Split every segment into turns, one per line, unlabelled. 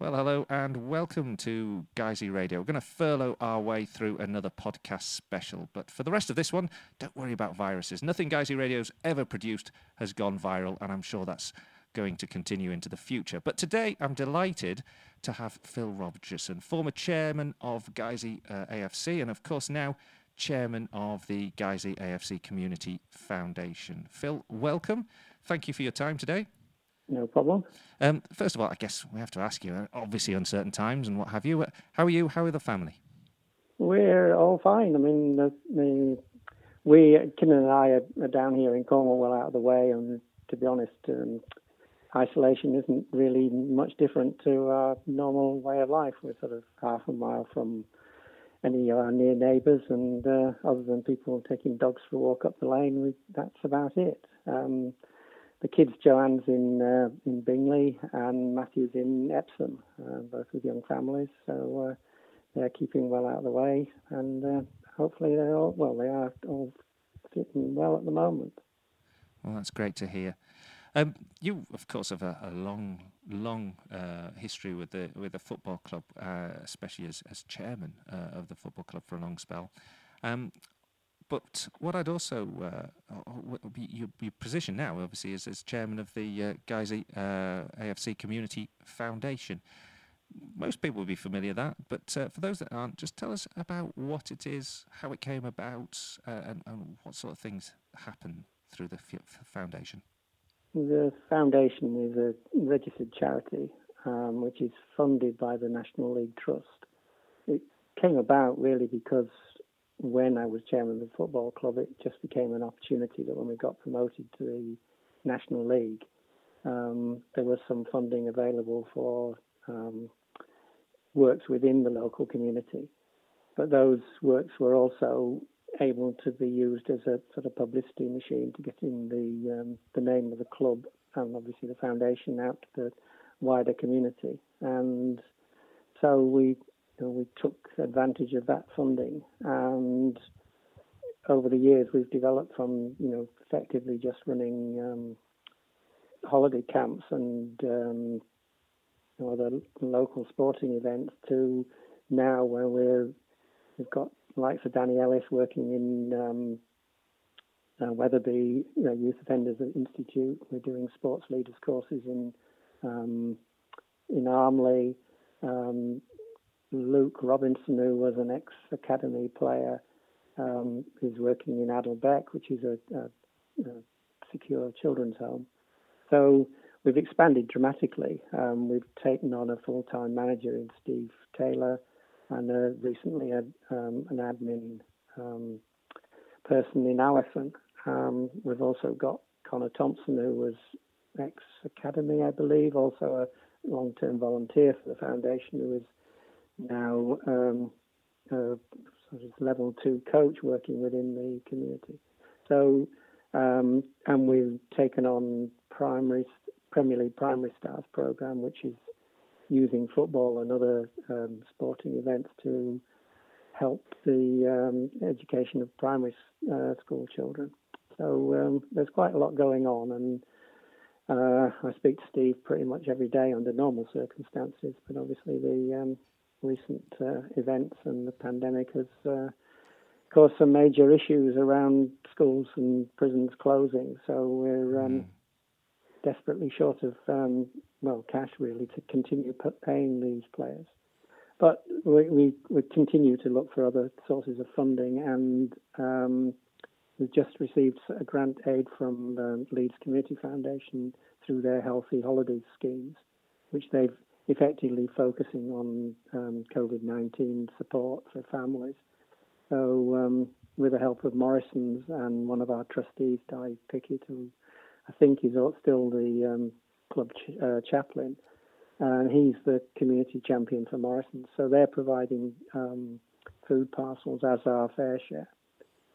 Well, hello and welcome to Guiseley Radio. We're going to furlough our way through another podcast special, but for the rest of this one, don't worry about viruses. Nothing Guiseley Radio's ever produced has gone viral, and I'm sure that's going to continue into the future. But today, I'm delighted to have Phil Rogerson, former chairman of Guiseley uh, AFC, and of course now chairman of the Guiseley AFC Community Foundation. Phil, welcome. Thank you for your time today.
No problem.
Um, first of all, I guess we have to ask you, uh, obviously uncertain times and what have you. Uh, how are you? How are the family?
We're all fine. I mean, the, the we, Kim and I are, are, down here in Cornwall, well out of the way, and to be honest, um, isolation isn't really much different to our normal way of life. We're sort of half a mile from any of our near neighbours, and uh, other than people taking dogs for a walk up the lane, we, that's about it. Um, the kids, Joanne's in uh, in Bingley and Matthew's in Epsom, uh, both with young families. So uh, they're keeping well out of the way, and uh, hopefully they're all well. They are all fitting well at the moment.
Well, that's great to hear. Um, you, of course, have a, a long, long uh, history with the with the football club, uh, especially as as chairman of the football club for a long spell. Um, but what I'd also uh, be your, your, position now, obviously, is as chairman of the uh, uh, AFC Community Foundation. Most people will be familiar with that, but uh, for those that aren't, just tell us about what it is, how it came about, uh, and, and, what sort of things happen through the f- foundation.
The foundation is a registered charity um, which is funded by the National League Trust. It came about really because when I was chairman of the football club, it just became an opportunity that when we got promoted to the National League, um, there was some funding available for um, works within the local community. But those works were also able to be used as a sort of publicity machine to get in the um, the name of the club and obviously the foundation out to the wider community. And so we you know, we took advantage of that funding, and over the years we've developed from you know effectively just running um, holiday camps and um, you know, other local sporting events to now where we're we've got likes of Danny Ellis working in um, uh, Wetherby, you know, Youth Offenders Institute. We're doing sports leaders courses in um, in Armley. Um, Luke Robinson, who was an ex academy player, um, who's working in Adel Beck, which is a, a, a, secure children's home. So we've expanded dramatically. Um, we've taken on a full time manager in Steve Taylor and uh, recently had um, an admin um, person in Allison. Um, we've also got Connor Thompson, who was ex academy, I believe, also a long term volunteer for the foundation, who is now um, a sort of level two coach working within the community. So, um, and we've taken on primary Premier League primary stars program, which is using football and other um, sporting events to help the um, education of primary uh, school children. So um, there's quite a lot going on, and uh, I speak to Steve pretty much every day under normal circumstances. But obviously, the um, recent uh, events and the pandemic has uh, caused some major issues around schools and prisons closing. So we're um, mm. desperately short of um, well cash really to continue paying these players. But we, we, we, continue to look for other sources of funding, and um, we've just received a grant aid from the Leeds Community Foundation through their Healthy Holidays schemes, which they've effectively focusing on um, COVID 19 support for families. So, um, with the help of Morrison's and one of our trustees, Di Pickett, who I think is still the um, club ch- uh, chaplain, and he's the community champion for Morrison's. So, they're providing um, food parcels as our fair share.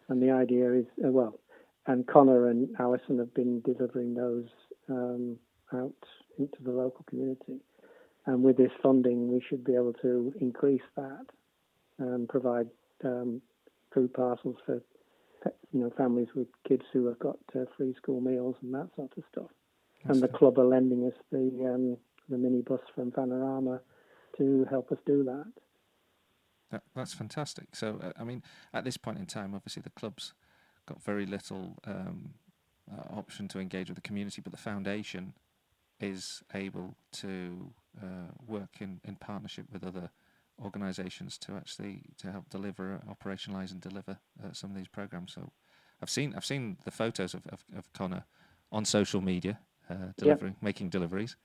And the idea is, uh, well, and Connor and Alison have been delivering those um, out into the local community. And with this funding, we should be able to increase that and provide um, food parcels for you know families with kids who have got uh, free school meals and that sort of stuff. That's and the club are lending us the um, the minibus from Vanarama to help us do that.
that that's fantastic. So, uh, I mean, at this point in time, obviously the club's got very little um, uh, option to engage with the community, but the foundation is able to uh, work in, in partnership with other organisations to actually to help deliver, operationalise, and deliver uh, some of these programs. So, I've seen I've seen the photos of, of, of Connor on social media uh, delivering, yep. making deliveries.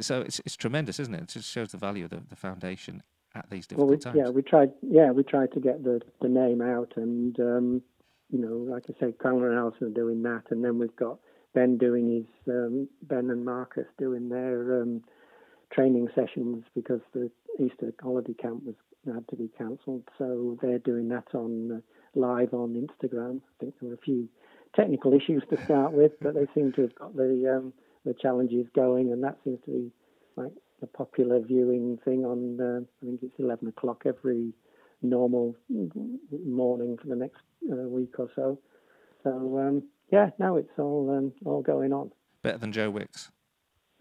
So it's it's tremendous, isn't it? It just shows the value of the, the foundation at these difficult
well, we,
times.
Yeah, we tried. Yeah, we tried to get the, the name out, and um, you know, like I say, Connor and Alison are doing that, and then we've got Ben doing his um, Ben and Marcus doing their um, training sessions because the Easter holiday camp was had to be cancelled, so they're doing that on uh, live on Instagram. I think there were a few technical issues to start with, but they seem to have got the um, the challenges going, and that seems to be like a popular viewing thing on. Uh, I think it's eleven o'clock every normal morning for the next uh, week or so. So um, yeah, now it's all um, all going on.
Better than Joe Wicks.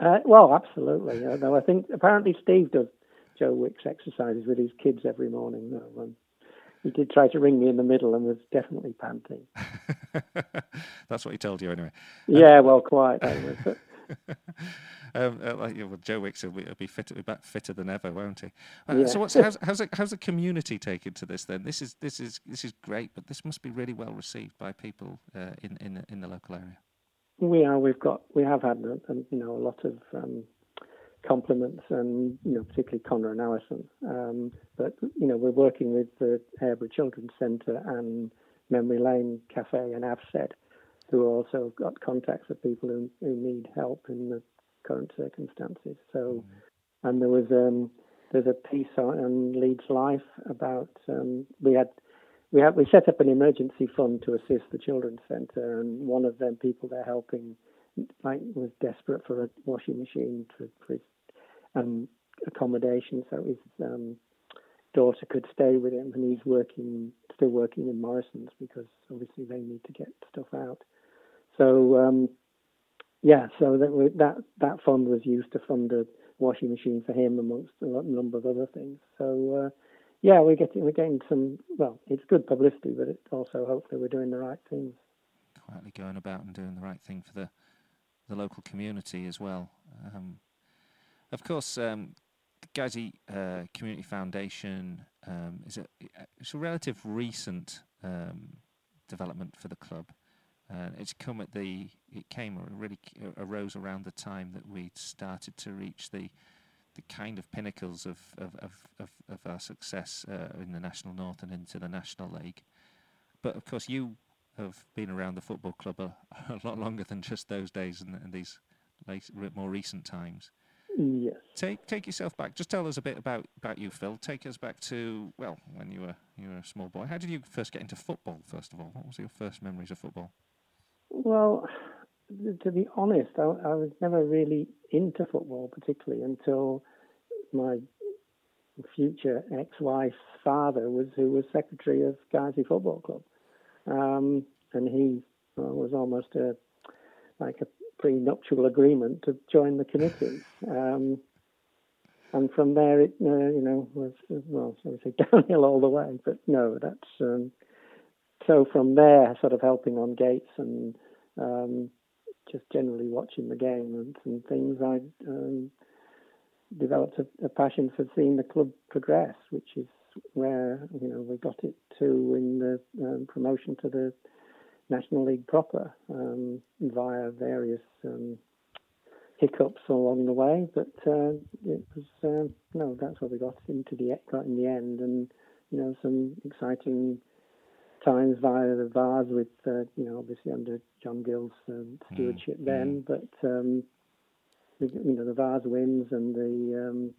Uh, well, absolutely. Uh, though I think apparently Steve does Joe Wicks exercises with his kids every morning. Um, he did try to ring me in the middle and was definitely panting.
That's what he told you anyway.
Yeah, um, well, quite.
um, uh, like, well, Joe Wicks will be, will be fitter, be back fitter than ever, won't he? Uh, yeah. So, what's how's, how's, the, how's the community taken to this? Then this is this is this is great, but this must be really well received by people uh, in in in the local area.
We are. We've got. We have had a, a, you know a lot of um, compliments, and you know particularly Connor and Alison. Um, but you know we're working with the Aireborough Children's Centre and Memory Lane Cafe and AVSED, who also got contacts of people who, who need help in the current circumstances. So, mm-hmm. and there was um, there's a piece on Leeds Life about um, we had we had we set up an emergency fund to assist the children's centre, and one of them people they're helping like was desperate for a washing machine for, for his um, accommodation, so his um, daughter could stay with him, and he's working still working in Morrison's because obviously they need to get stuff out. So um, yeah, so that that that fund was used to fund a washing machine for him amongst a number of other things. So uh, yeah, we're getting we're getting some. Well, it's good publicity, but it's also hopefully we're doing the right things.
Quietly going about and doing the right thing for the the local community as well. Um, of course, um, Guiseley uh, Community Foundation um, is a it's a relative recent um, development for the club. Uh, it's come at the it came or really arose around the time that we started to reach the the kind of pinnacles of of, of, of, of our success uh, in the national north and into the national league. But of course, you have been around the football club a, a lot longer than just those days and, and these late, more recent times.
Yes.
Take take yourself back. Just tell us a bit about, about you, Phil. Take us back to well, when you were you were a small boy. How did you first get into football? First of all, what was your first memories of football?
Well, to be honest, I, I was never really into football particularly until my future ex-wife's father was who was secretary of Guysie Football Club, um, and he was almost a like a prenuptial agreement to join the committee. Um, and from there, it uh, you know was well, say downhill all the way. But no, that's um, so from there, sort of helping on gates and um, just generally watching the game and, and things, I um, developed a, a, passion for seeing the club progress, which is where you know we got it to in the um, promotion to the National League proper um, via various um, hiccups along the way. But uh, it was uh, no, that's what we got into the got in the end, and you know some exciting times via the Vase with, uh, you know, obviously under John Gill's um, stewardship mm. then, mm. but, um, the, you know, the Vase wins and the, um,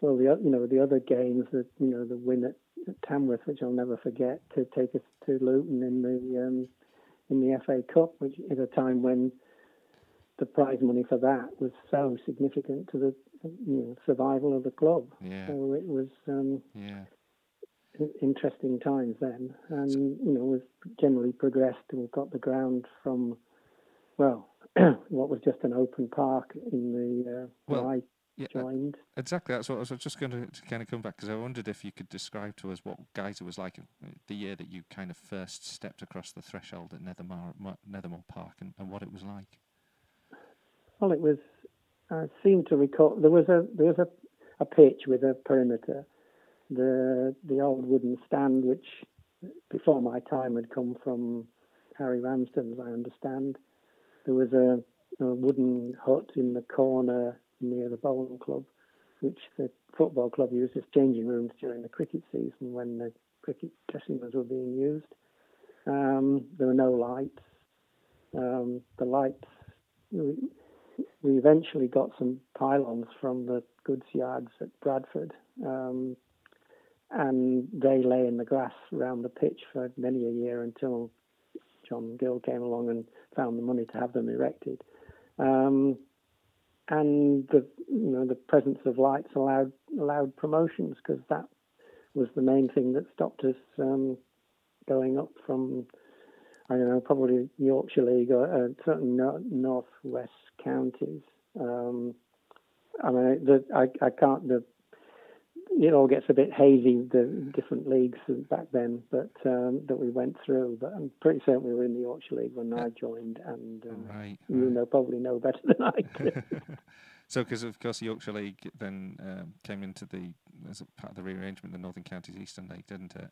well, the you know the other games that you know the win at, at, Tamworth, which I'll never forget, to take us to Luton in the um, in the FA Cup, which at a time when the prize money for that was so significant to the you know, survival of the club.
Yeah.
So it was um,
yeah
interesting times then, and you know we've generally progressed and we've got the ground from well, what was just an open park in the uh,
well,
yeah, joined.
Exactly, that's what I was just going to, to kind of come back because I wondered if you could describe to us what Guiseley was like uh, the year that you kind of first stepped across the threshold at Nethermoor, Nethermoor Park and, and what it was like.
Well, it was. I seem to recall there was a there was a, a pitch with a perimeter. The the old wooden stand, which before my time had come from Harry Ramsden's, I understand. There was a, a wooden hut in the corner near the bowling club, which the football club used as changing rooms during the cricket season when the cricket dressing rooms were being used. Um, there were no lights. Um, the lights, we, we, eventually got some pylons from the goods yards at Bradford, um, and they lay in the grass around the pitch for many a year until John Gill came along and found the money to have them erected. Um, and the you know the presence of lights allowed allowed promotions because that was the main thing that stopped us um, going up from I don't know probably Yorkshire League or uh, certain northwest counties. Um, I mean, the, I I can't the it all gets a bit hazy the different leagues back then, but um, that we went through. But I'm pretty certain we were in the Yorkshire League when I joined, and um, right, you right. know probably know better than I do.
so, because of course the Yorkshire League then um, came into the as a part of the rearrangement, the Northern Counties Eastern League, didn't it?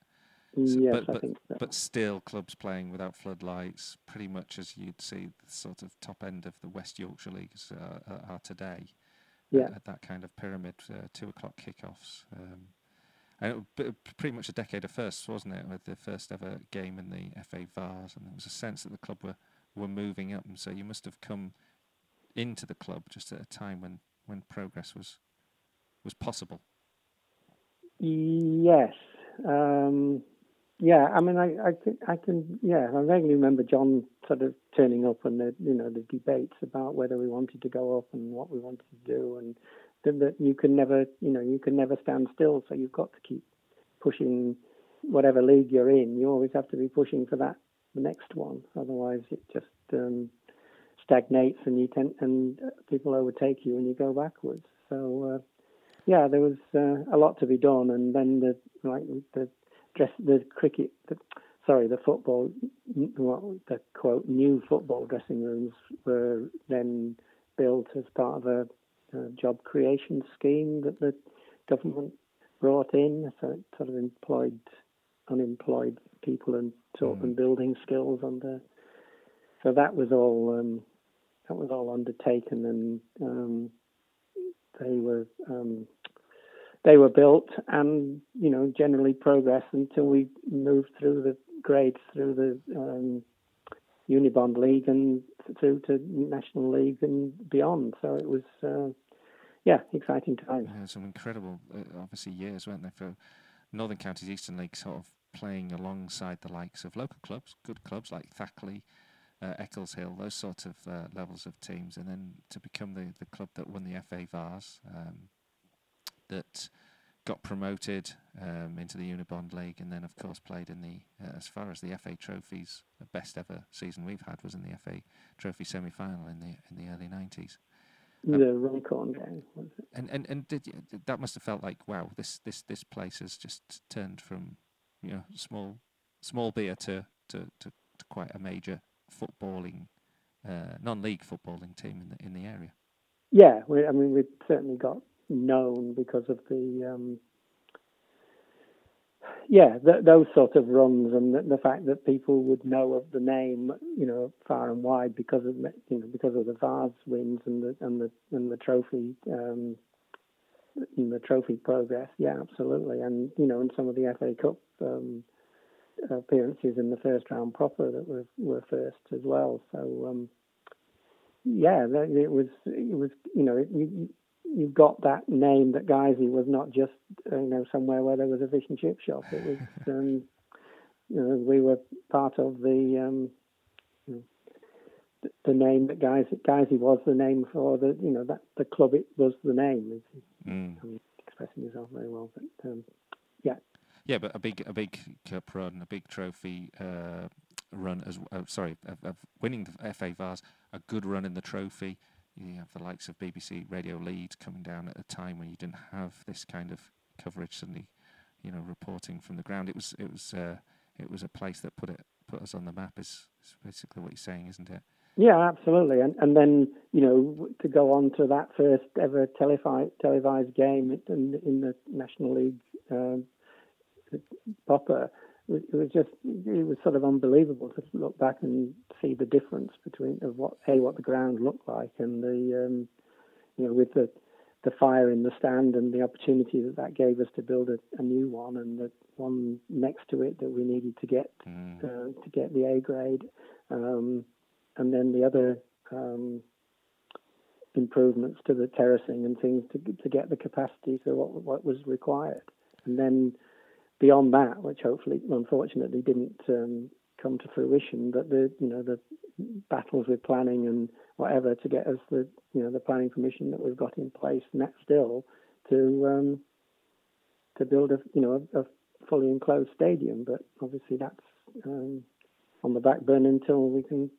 So, yes,
but, but,
I think so.
but still, clubs playing without floodlights, pretty much as you'd see the sort of top end of the West Yorkshire leagues uh, are today
yeah.
at, that kind of pyramid, uh, two o'clock kickoffs. Um, and it pretty much a decade of firsts, wasn't it, with the first ever game in the FA Vase, and there was a sense that the club were, were moving up, and so you must have come into the club just at a time when, when progress was was possible.
Yes, um, yeah, I mean, I, I can, I can, yeah, I vaguely remember John sort of turning up and the, you know, the debates about whether we wanted to go up and what we wanted to do, and that that you can never, you know, you can never stand still. So you've got to keep pushing whatever league you're in. You always have to be pushing for that next one. Otherwise, it just um, stagnates and you tend and people overtake you and you go backwards. So uh, yeah, there was uh, a lot to be done, and then the like the dress, the cricket, the, sorry, the football, well, the quote, new football dressing rooms were then built as part of a, a job creation scheme that the government brought in. So it sort of employed unemployed people and taught mm. them building skills under. So that was all um, that was all undertaken, and um, they were um, they were built and you know generally progressed until we moved through the grades through the um, Unibond League and through to National League and beyond. So it was, uh, yeah, exciting times.
Yeah, some incredible, uh, obviously, years, weren't they, for Northern Counties Eastern League, sort of playing alongside the likes of local clubs, good clubs like Thackley, uh, Eccleshill, those sort of uh, levels of teams, and then to become the, the club that won the FA Vase. Um, that got promoted um, into the Unibond League, and then of course played in the uh, as far as the FA trophies. The best ever season we've had was in the FA Trophy semi-final in the in the early nineties.
Um, the Runcorn game.
And and and did you, that must have felt like wow, this this this place has just turned from you know small small beer to to, to, to quite a major footballing uh, non-league footballing team in the in the area.
Yeah, we, I mean we've certainly got known because of the um, yeah th- those sort of runs and the, the, fact that people would know of the name you know far and wide because of you know because of the Vase wins and the and the and the trophy um, in the trophy progress. Yeah absolutely. And you know in some of the FA Cup um, appearances in the first round proper that were were first as well. So um, yeah it was it was you know it, you, got that name that Guiseley was not just uh, you know somewhere where there was a fish and chip shop. It was um, you know we were part of the um, you know, the name that Guiseley was the name for the you know that the club it was the name. Mm. I'm expressing myself very well, but um, yeah.
Yeah, but a big a big cup run, a big trophy uh, run as uh, sorry of, of winning the FA Vase, a good run in the trophy you have the likes of BBC Radio Leeds coming down at a time when you didn't have this kind of coverage suddenly, you know, reporting from the ground. It was it was uh, it was a place that put it put us on the map. Is, is basically what you're saying, isn't it?
Yeah, absolutely. And and then you know to go on to that first ever televised televised game in, in the National League um, proper it was just it was sort of unbelievable to look back and see the difference between of what a what the ground looked like and the um, you know with the the fire in the stand and the opportunity that that gave us to build a, a new one and the one next to it that we needed to get mm. uh, to get the A grade um, and then the other um, improvements to the terracing and things to to get the capacity to what what was required and then beyond that, which hopefully, unfortunately, didn't um, come to fruition, but the you know the battles with planning and whatever to get us the you know the planning permission that we've got in place net still to um, to build a you know a, a, fully enclosed stadium. But obviously that's um, on the back burner until we can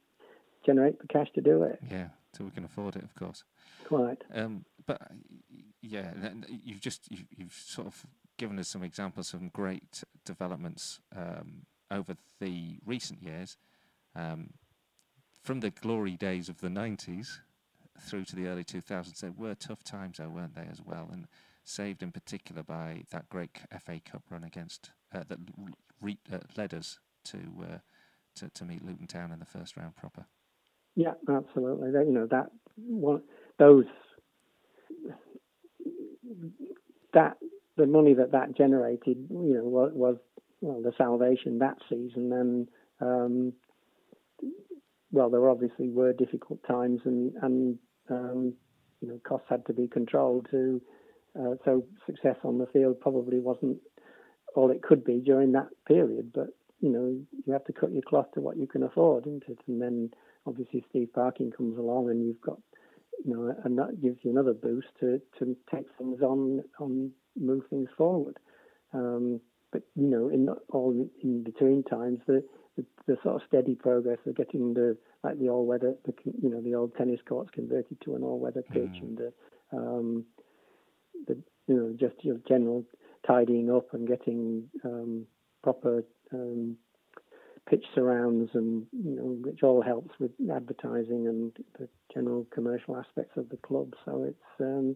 generate the cash to do it.
Yeah, till we can afford it, of course.
Quite.
Um, but yeah, you've just you've, you've sort of given us some examples of some great developments um, over the recent years, um, from the glory days of the 90s through to the early 2000s. There were tough times, though, weren't they, as well? And saved in particular by that great FA Cup run against uh, that re- uh, led us to, uh, to to meet Luton Town in the first round proper.
Yeah, absolutely. You know that one, those that the money that that generated, you know, was, was well, the salvation that season. And um, well, there obviously were difficult times, and and um, you know, costs had to be controlled. To uh, so success on the field probably wasn't all it could be during that period. But you know, you have to cut your cloth to what you can afford, isn't it? And then obviously Steve Parkin comes along, and you've got you know, and that gives you another boost to, to take things on on move things forward. Um, but you know, in all in between times, the, the, the sort of steady progress of getting the like the all weather, the you know, the old tennis courts converted to an all weather pitch, mm. and the um, the you know just your general tidying up and getting um, proper um, pitch surrounds and you know which all helps with advertising and the general commercial aspects of the club. So it's um,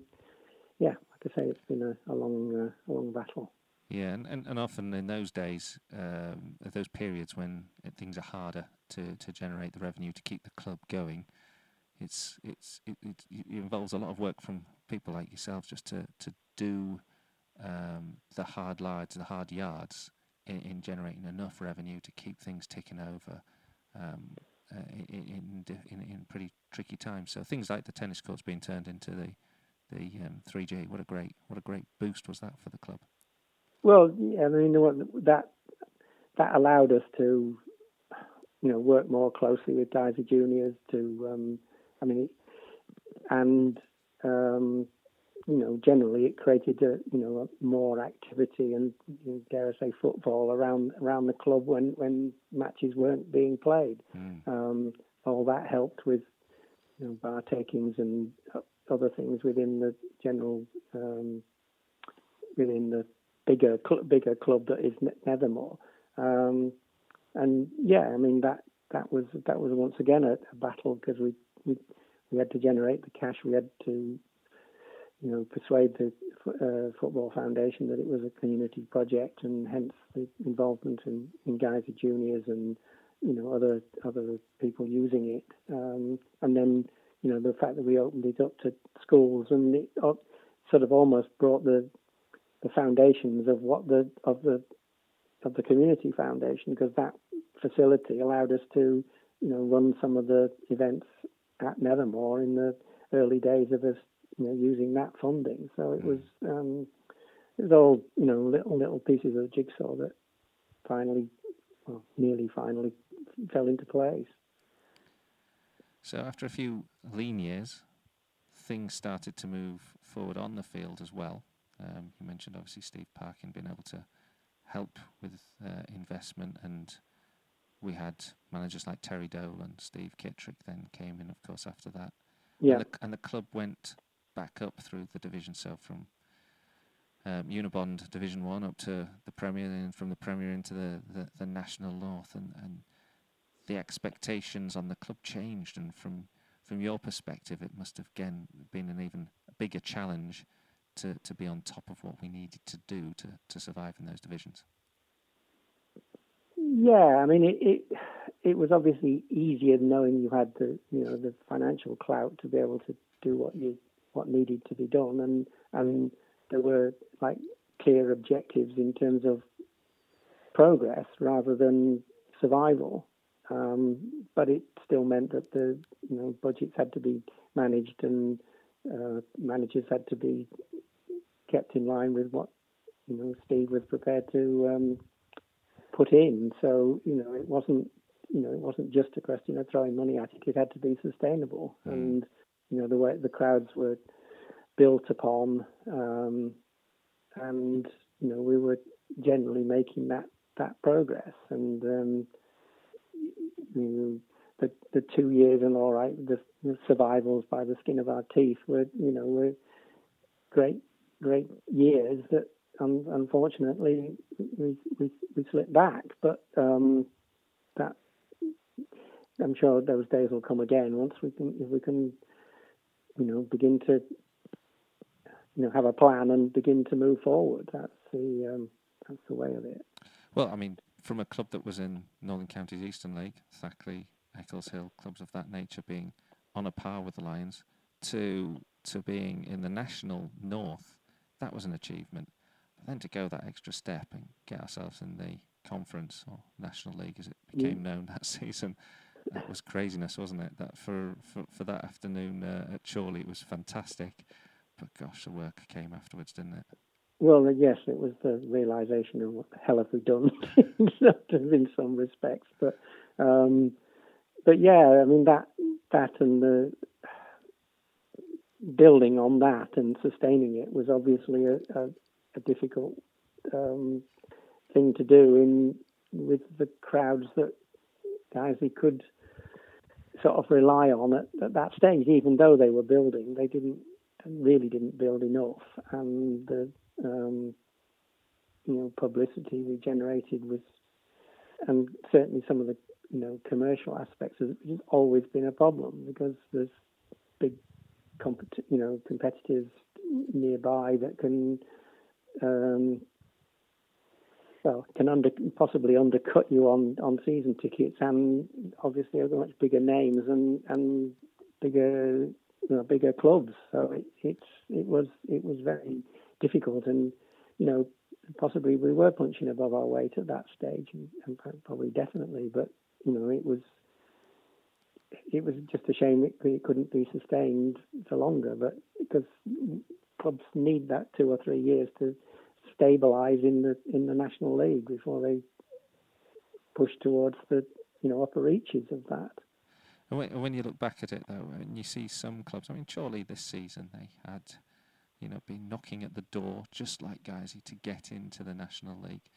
yeah, like I say, it's been a, a long, uh, a long battle.
Yeah, and, and, and often in those days, um, those periods when things are harder to, to generate the revenue to keep the club going, it's it's it, it, it involves a lot of work from people like yourselves just to to do um, the hard yards, the hard yards in, in, generating enough revenue to keep things ticking over um, uh, in, in, in in pretty tricky times. So things like the tennis courts being turned into the the um, 3G. What a great what a great boost was that for the club.
Well, yeah, I mean that that allowed us to you know work more closely with Guiseley Juniors to um, I mean and um, you know generally it created a, you know more activity and you know, dare I say football around around the club when when matches weren't being played. Mm. Um, all that helped with you know bar takings and other things within the general um, within the bigger cl- bigger club that is Nethermoor. Um, and yeah, I mean that that was that was once again a, a battle because we, we we had to generate the cash. We had to you know persuade the uh, football foundation that it was a community project, and hence the involvement in, in Guiseley Juniors and you know other other people using it. Um, and then you know, the fact that we opened it up to schools and it uh, sort of almost brought the the foundations of what the of the of the community foundation because that facility allowed us to you know run some of the events at Nethermoor in the early days of us you know using that funding. So it was um, it was all you know little little pieces of the jigsaw that finally, well, nearly finally fell into place.
So after a few lean years, things started to move forward on the field as well. Um, you mentioned obviously Steve Parkin being able to help with uh, investment, and we had managers like Terry Dole and Steve Kittrick then came in, of course, after that.
Yeah.
And the, and the club went back up through the division, so from um, Unibond Division One up to the Premier, and from the Premier into the, the, the National North, and, and the expectations on the club changed. And from from your perspective, it must have again been an even bigger challenge to, to be on top of what we needed to do to, to survive in those divisions.
Yeah, I mean it, it it was obviously easier knowing you had the you know the financial clout to be able to do what you what needed to be done, and and there were like clear objectives in terms of progress rather than survival. Um, but it still meant that the you know budgets had to be managed and uh, managers had to be kept in line with what you know Steve was prepared to um, put in. So you know it wasn't you know it wasn't just a question of throwing money at it. It had to be sustainable, mm. and you know the way the crowds were built upon, um, and you know we were generally making that that progress. And um, you know, the the two years and all right, the, the survivals by the skin of our teeth were you know were great great years that um, unfortunately we, we we slipped back. But um, that I'm sure those days will come again once we can if we can you know begin to you know have a plan and begin to move forward. That's the um, that's the way of it.
Well, I mean, from a club that was in Northern Counties Eastern League, Thackley, Eccleshill, clubs of that nature being on a par with the Lions, to to being in the national north, that was an achievement. But then to go that extra step and get ourselves in the conference or national league, as it became known that season, that was craziness, wasn't it? That for for, for that afternoon uh, at Chorley, it was fantastic. But gosh, the work came afterwards, didn't it?
Well, yes, it was the realization of what the hell have we done? In some respects, but um, but yeah, I mean that that and the building on that and sustaining it was obviously a, a, a difficult um, thing to do in with the crowds that guys he could sort of rely on at, at that stage, even though they were building, they didn't really didn't build enough, and the um, you know publicity we generated was, and certainly some of the you know commercial aspects has always been a problem because there's big compet- you know competitors nearby that can um, well can under possibly undercut you on on season tickets and obviously have much bigger names and and bigger you know, bigger clubs. So it, it's it was it was very difficult, and you know possibly we were punching above our weight at that stage, and, and probably definitely, but you know it was it was just a shame it, it couldn't be sustained for longer, but because clubs need that two or three years to stabilise in the in the national league before they push towards the you know upper reaches of that.
And when, when you look back at it, though, and you see some clubs, I mean, surely this season they had, you know, been knocking at the door, just like Guiseley, to get into the National League.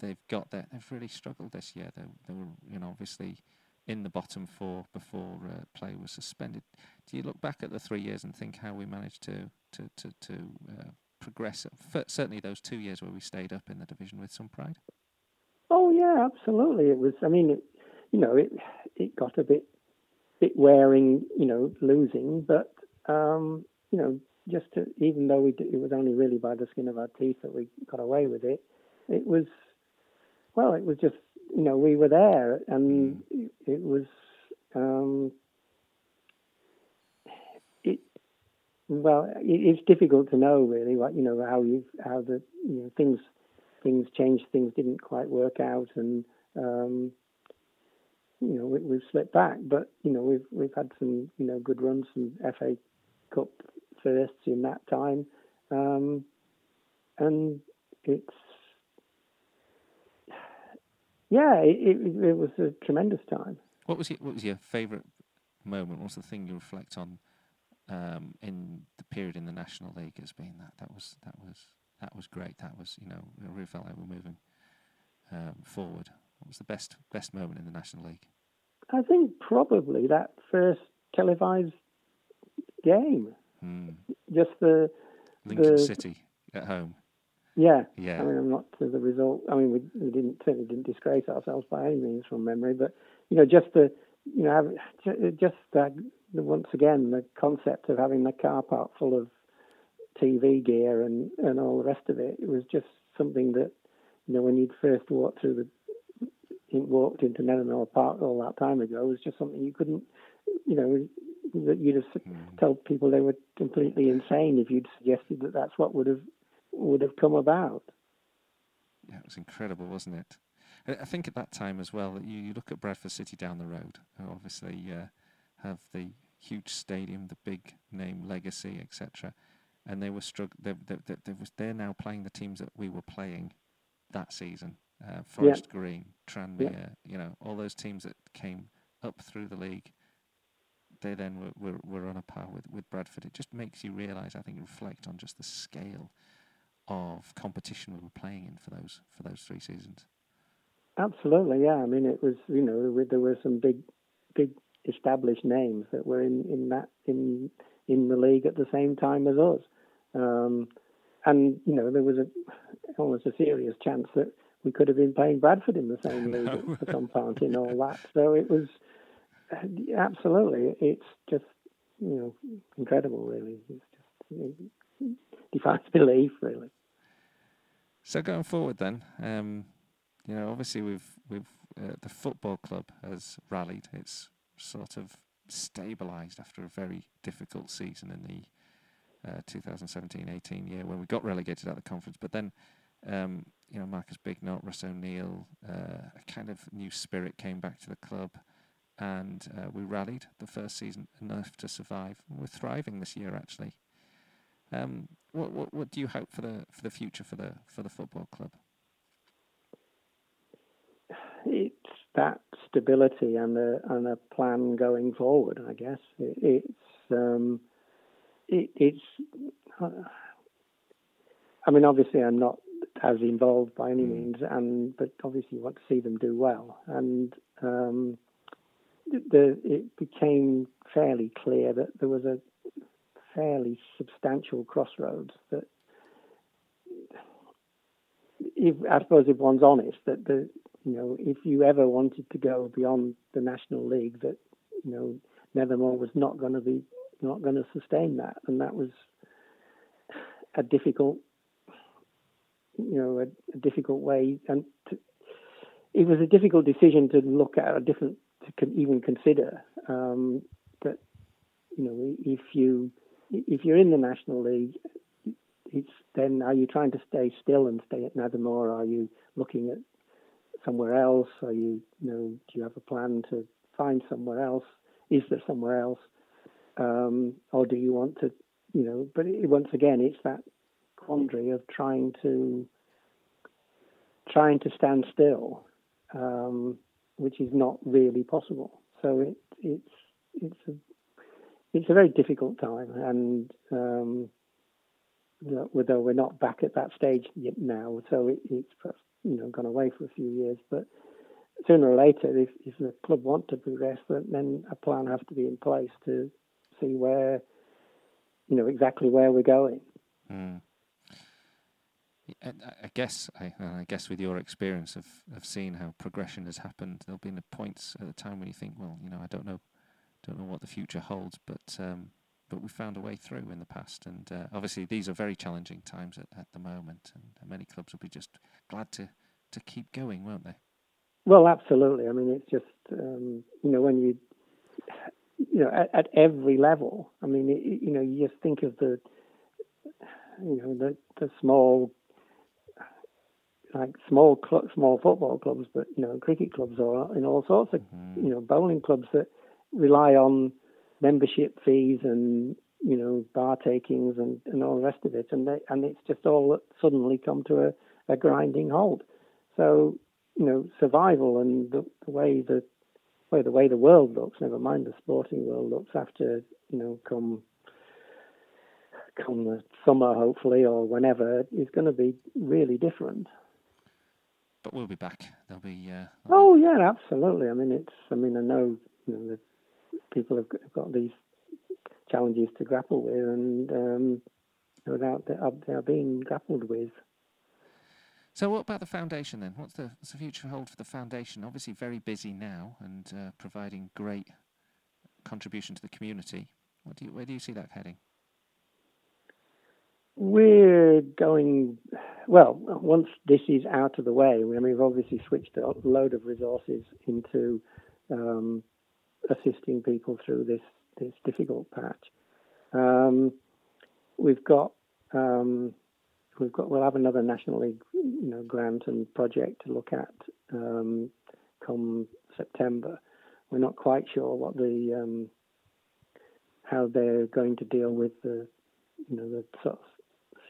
They've got that. They've really struggled this year. They, they were, you know, obviously in the bottom four before uh, play was suspended. Do you look back at the three years and think how we managed to to to, to uh, progress? Certainly, those two years where we stayed up in the division with some pride.
Oh yeah, absolutely. It was. I mean, it, you know, it it got a bit bit wearing, you know, losing, but um, you know, just to, even though we it was only really by the skin of our teeth that we got away with it, it was well, it was just you know we were there, and mm. it was um, it well, it, it's difficult to know really what you know how you how the you know things things changed, things didn't quite work out, and um, you know, we, have slipped back, but you know, we've we've had some you know good runs, some FA Cup firsts in that time, um, and it's yeah, it, it, it, was a tremendous time.
What was your, what was your favourite moment? What's the thing you reflect on um, in the period in the National League as being that that was that was that was great. That was you know, we really felt like we're moving um, forward. What was the best best moment in the National League?
I think probably that first televised game.
Mm.
Just the
Lincoln
the-
City at home.
yeah.
Yeah.
I mean, I'm not to the result. I mean, we, we didn't certainly didn't disgrace ourselves by any means from memory, but you know, just the you know, just that once again the concept of having the car park full of TV gear and and all the rest of it. It was just something that you know when you'd first walked through the walked into Nethermoor Park all that time ago it was just something you couldn't you know that you'd have
Mm.
told people they were completely insane if you'd suggested that that's what would have would have come about.
Yeah, it was incredible, wasn't it? I I think at that time as well, that you, you look at Bradford City down the road, who obviously uh, have the huge stadium, the big name legacy, etc. And they were strugg- they, they, they, they was, They're now playing the teams that we were playing that season: uh, Forest Green, Tranmere. You know, all those teams that came up through the league. They then were, were, were on a par with, with Bradford. It just makes you realise, I think, reflect on just the scale of competition we were playing in for those for those three seasons.
Absolutely, yeah. I mean, it was you know there were, some big, big established names that were in, in that in in the league at the same time as us, um, and you know there was a almost a serious chance that we could have been playing Bradford in the same league
know.
at some point in all that. So it was absolutely. It's just you know incredible, really. It's just it defies belief, really.
So going forward, then, um, you know, obviously we've we've uh, the football club has rallied. It's sort of stabilised after a very difficult season in the uh, 2017-18 year when we got relegated out of the conference. But then, um, you know, Marcus Bignott, Russ O'Neill, uh, a kind of new spirit came back to the club, and uh, we rallied the first season enough to survive. We're thriving this year, actually. Um, what, what what do you hope for the for the future for the for the football club?
it's that stability and a and a plan going forward. I guess it, it's um, it, it's. Uh, I mean, obviously, I'm not as involved by any
Mm.
means, and but obviously, you want to see them do well. And um, the it became fairly clear that there was a fairly substantial crossroads that. If, I suppose if one's honest, that the you know, if you ever wanted to go beyond the National League, that you know, Nethermoor was not going to be not going to sustain that, and that was a difficult, you know, a, a difficult way, and to, it was a difficult decision to look at a different to even consider um, that you know if you if you're in the National League, it's then are you trying to stay still and stay at Nethermoor? Are you looking at somewhere else? Are you, you know, do you have a plan to find somewhere else? Is there somewhere else? Um, or do you want to, you know, but it, once again, it's that quandary of trying to, trying to stand still, um, which is not really possible. So it, it's, it's a, it's a very difficult time and, um, we're not back at that stage yet now, so it, it's you know gone away for a few years. But sooner or later, if, if the club want to progress, then a plan has to be in place to see where you know exactly where we're going.
Mm. I, guess I, I guess with your experience of, of seeing how progression has happened, there'll be points at the time when you think, well, you know, I don't know, don't know what the future holds, but um, but we found a way through in the past, and uh, obviously these are very challenging times at, at the moment, and many clubs will be just glad to, to keep going, won't they?
Well, absolutely. I mean, it's just um, you know when you you know at, at every level. I mean, it, you know, you just think of the you know the the small like small cl- small football clubs, but you know cricket clubs or in all sorts of
Mm.
you know bowling clubs that rely on membership fees and you know bar takings and, and all the rest of it, and they, and it's just all suddenly come to a, a grinding halt. So you know survival and the, the way the way the way the world looks, never mind the sporting world looks after you know come come the summer hopefully or whenever is going to be really different.
But we'll be back. There'll be. Uh,
Oh yeah, absolutely. I mean, it's. I mean, I know you know that people have got- got these challenges to grapple with, and um, no doubt they are, they are being grappled with.
So, what about the foundation then? What's the, what's the future hold for the foundation? Obviously, very busy now and uh, providing great contribution to the community. What do you, where do you see that heading?
We're going well. Once this is out of the way, I mean, we've obviously switched a load of resources into um, assisting people through this this difficult patch. Um, we've got um, we've got we'll have another national league you know grant and project to look at um, come September. We're not quite sure what the um, how they're going to deal with the you know the sort of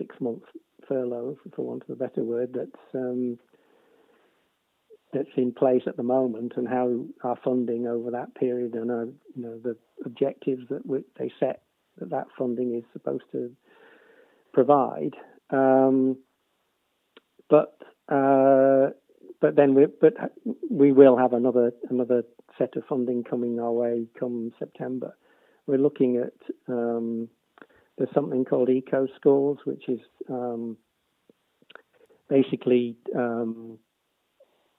six month furlough, for want of a better word, that's um, that's in place at the moment, and how our funding over that period and our, you know the objectives that we, they set that that funding is supposed to provide. Um, but uh, but then we but we will have another another set of funding coming our way come September. We're looking at um, there's something called eco schools, which is um, basically um,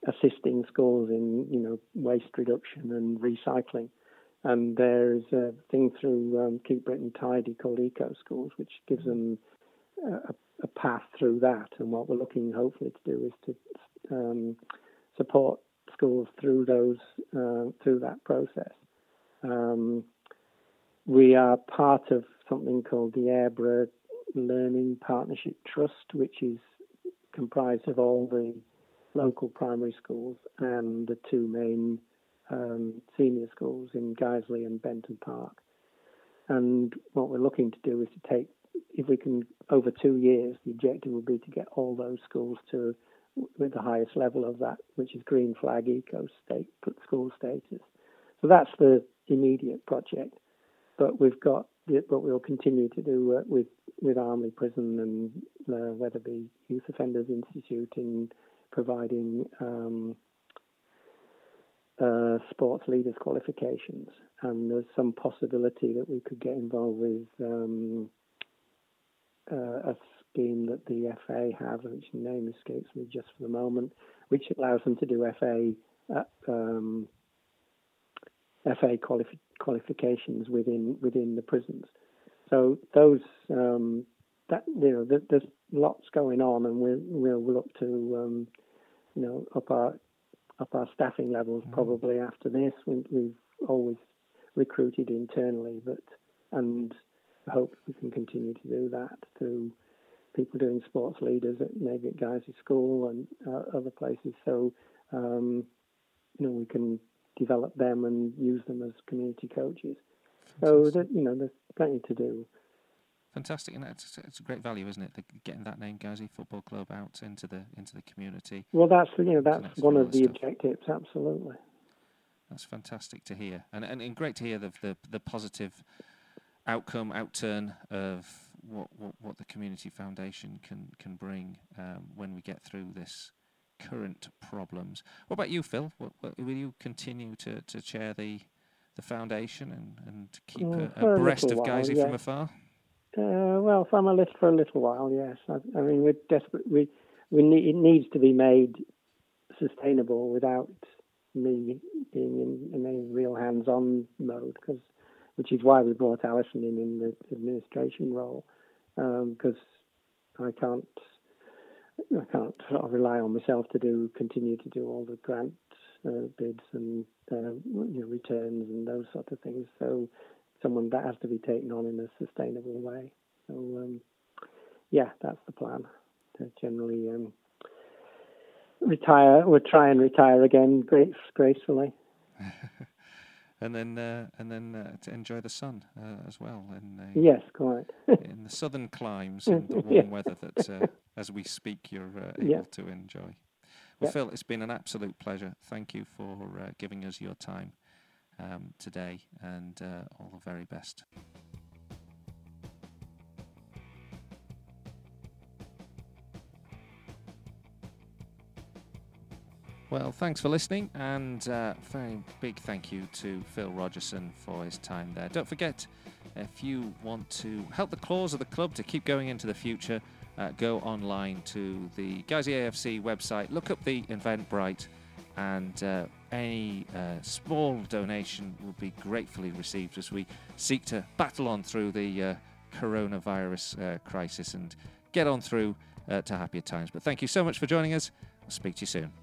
assisting schools in you know waste reduction and recycling. And there's a thing through um, Keep Britain Tidy called Eco Schools, which gives them a, a, path through that. And what we're looking hopefully to do is to um, support schools through those uh, through that process. Um, we are part of something called the Aireborough Learning Partnership Trust, which is comprised of all the local primary schools and the two main um, senior schools in Guiseley and Benton Park. And what we're looking to do is to take, if we can, over two years, the objective will be to get all those schools to with the highest level of that, which is green flag eco state school status. So that's the immediate project. But we've got but we'll continue to do work with, with Armley Prison and uh, Wetherby Youth Offenders Institute in providing um, uh, sports leaders qualifications. And there's some possibility that we could get involved with um, uh, a scheme that the FA have, which name escapes me just for the moment, which allows them to do FA uh, um, FA qualifications qualifications within within the prisons. So those um, that you know there's lots going on, and we'll we'll look to um, you know up our up our staffing levels mm-hmm. probably after this. We, we've always recruited internally, but and I hope we can continue to do that through people doing sports leaders at maybe at Guiseley School and uh, other places. So um, you know we can develop them and use them as community coaches. So that you know, there's plenty to do.
Fantastic, and it's, it's a great value, isn't it? The, getting that name Guiseley Football Club out into the into the community.
Well, that's you know that's one of the stuff. objectives. Absolutely.
That's fantastic to hear, and, and and great to hear the the, the positive outcome, outturn of what, what what the community foundation can can bring um, when we get through this current problems. What about you, Phil? What, what, will you continue to, to chair the the foundation and, and keep mm, abreast of Guiseley yeah. from afar?
Uh, well, from a little for a little while, yes. I, I mean, we're desperate. We we need it needs to be made sustainable without me being in, in any real hands-on mode, because which is why we brought Alison in in the administration role, because um, I can't I can't sort of rely on myself to do continue to do all the grant uh, bids and uh, you know, returns and those sort of things. So someone that has to be taken on in a sustainable way. So um, yeah, that's the plan. To generally um, retire, or try and retire again grace, gracefully.
and then uh, and then uh, to enjoy the sun uh, as well. In
yes, quite.
in the southern climes and the warm yeah. weather that, uh, as we speak, you're uh, able yeah. to enjoy. Well, yeah. Phil, it's been an absolute pleasure. Thank you for uh, giving us your time um, today, and all the very best. Well, thanks for listening, and uh, very big thank you to Phil Rogerson for his time there. Don't forget, if you want to help the cause of the club to keep going into the future, uh, go online to the Guiseley AFC website, look up the Eventbrite, and uh, any uh, small donation will be gratefully received as we seek to battle on through the uh, coronavirus uh, crisis and get on through to happier times. But thank you so much for joining us. I'll speak to you soon.